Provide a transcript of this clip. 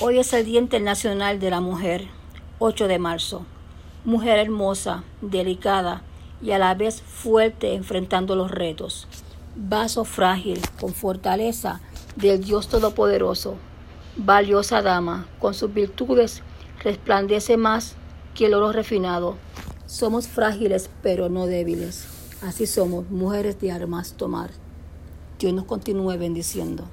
Hoy es el Día Internacional de la Mujer, 8 de marzo. Mujer hermosa, delicada y a la vez fuerte enfrentando los retos. Vaso frágil, con fortaleza del Dios Todopoderoso. Valiosa dama, con sus virtudes resplandece más que el oro refinado. Somos frágiles pero no débiles. Así somos, mujeres de armas tomar. Dios nos continúe bendiciendo.